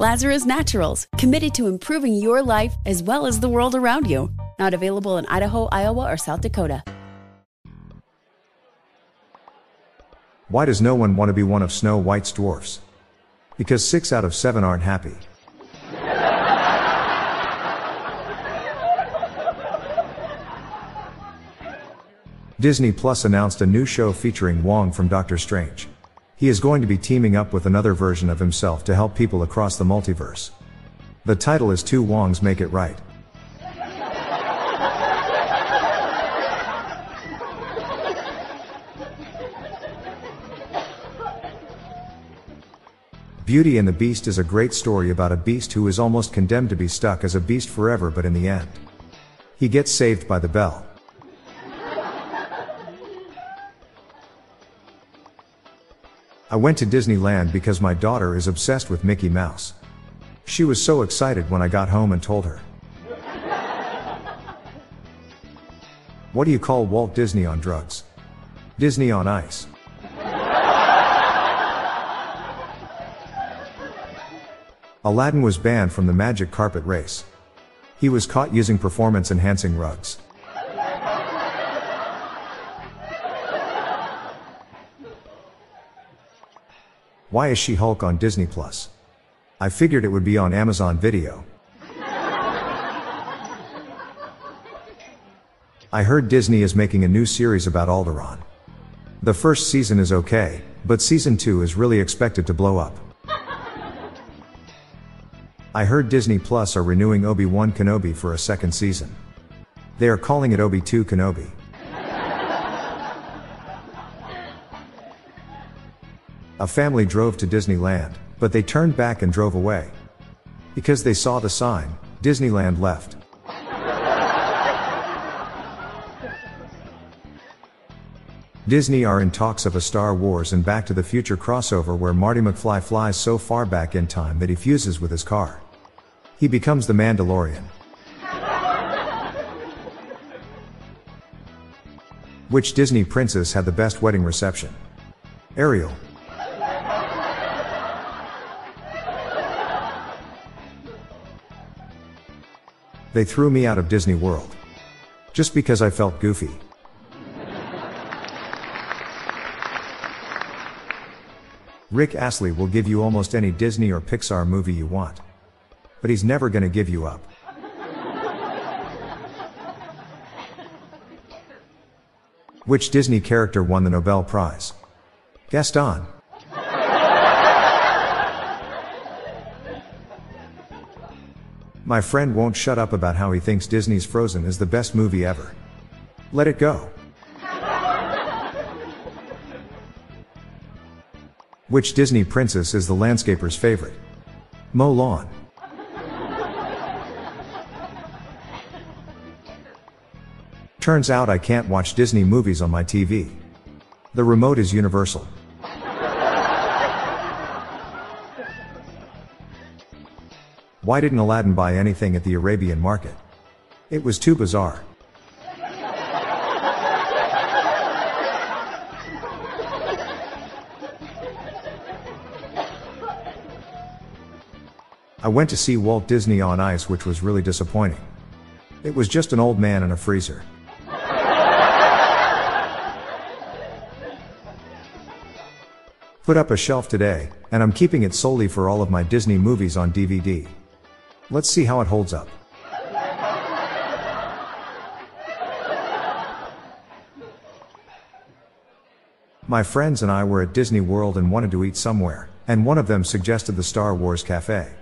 Lazarus Naturals, committed to improving your life as well as the world around you. Not available in Idaho, Iowa, or South Dakota. Why does no one want to be one of Snow White's dwarfs? Because six out of seven aren't happy. Disney Plus announced a new show featuring Wong from Doctor Strange. He is going to be teaming up with another version of himself to help people across the multiverse. The title is Two Wongs Make It Right. Beauty and the Beast is a great story about a beast who is almost condemned to be stuck as a beast forever, but in the end, he gets saved by the bell. I went to Disneyland because my daughter is obsessed with Mickey Mouse. She was so excited when I got home and told her. What do you call Walt Disney on drugs? Disney on ice. Aladdin was banned from the magic carpet race. He was caught using performance enhancing rugs. Why is She Hulk on Disney Plus? I figured it would be on Amazon Video. I heard Disney is making a new series about Alderaan. The first season is okay, but season 2 is really expected to blow up. I heard Disney Plus are renewing Obi-Wan Kenobi for a second season. They are calling it Obi-2 Kenobi. A family drove to Disneyland, but they turned back and drove away. Because they saw the sign, Disneyland left. Disney are in talks of a Star Wars and Back to the Future crossover where Marty McFly flies so far back in time that he fuses with his car. He becomes the Mandalorian. Which Disney princess had the best wedding reception? Ariel. They threw me out of Disney World. Just because I felt goofy. Rick Astley will give you almost any Disney or Pixar movie you want. But he's never gonna give you up. Which Disney character won the Nobel Prize? Gaston. My friend won't shut up about how he thinks Disney's Frozen is the best movie ever. Let it go. Which Disney princess is the landscaper's favorite? Mow lawn. Turns out I can't watch Disney movies on my TV. The remote is universal. Why didn't Aladdin buy anything at the Arabian market? It was too bizarre. I went to see Walt Disney on ice, which was really disappointing. It was just an old man in a freezer. Put up a shelf today, and I'm keeping it solely for all of my Disney movies on DVD. Let's see how it holds up. My friends and I were at Disney World and wanted to eat somewhere, and one of them suggested the Star Wars Cafe.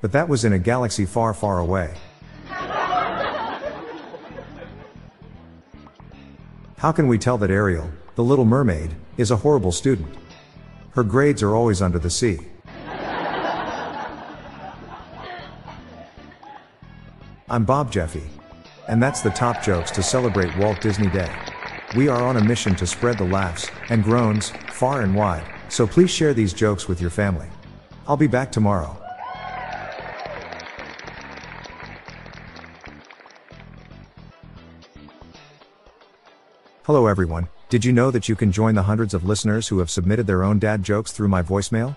But that was in a galaxy far, far away. How can we tell that Ariel, the little mermaid, is a horrible student? Her grades are always under the sea. I'm Bob Jeffy. And that's the top jokes to celebrate Walt Disney Day. We are on a mission to spread the laughs and groans far and wide, so please share these jokes with your family. I'll be back tomorrow. Hello everyone, did you know that you can join the hundreds of listeners who have submitted their own dad jokes through my voicemail?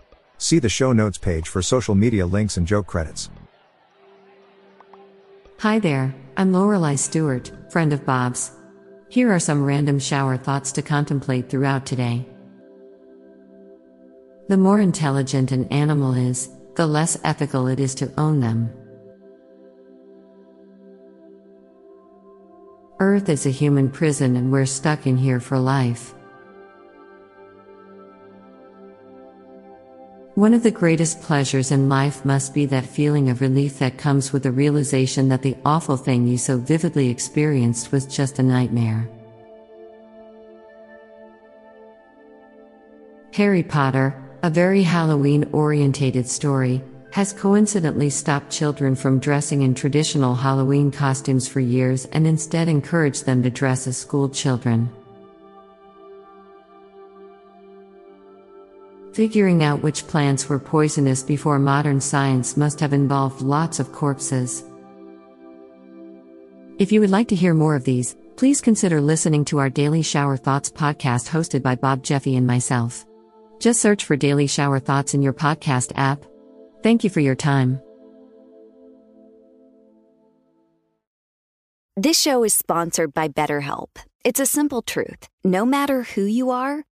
See the show notes page for social media links and joke credits. Hi there, I'm Lorelei Stewart, friend of Bob's. Here are some random shower thoughts to contemplate throughout today. The more intelligent an animal is, the less ethical it is to own them. Earth is a human prison and we're stuck in here for life. One of the greatest pleasures in life must be that feeling of relief that comes with the realization that the awful thing you so vividly experienced was just a nightmare. Harry Potter, a very Halloween orientated story, has coincidentally stopped children from dressing in traditional Halloween costumes for years and instead encouraged them to dress as school children. Figuring out which plants were poisonous before modern science must have involved lots of corpses. If you would like to hear more of these, please consider listening to our Daily Shower Thoughts podcast hosted by Bob Jeffy and myself. Just search for Daily Shower Thoughts in your podcast app. Thank you for your time. This show is sponsored by BetterHelp. It's a simple truth. No matter who you are,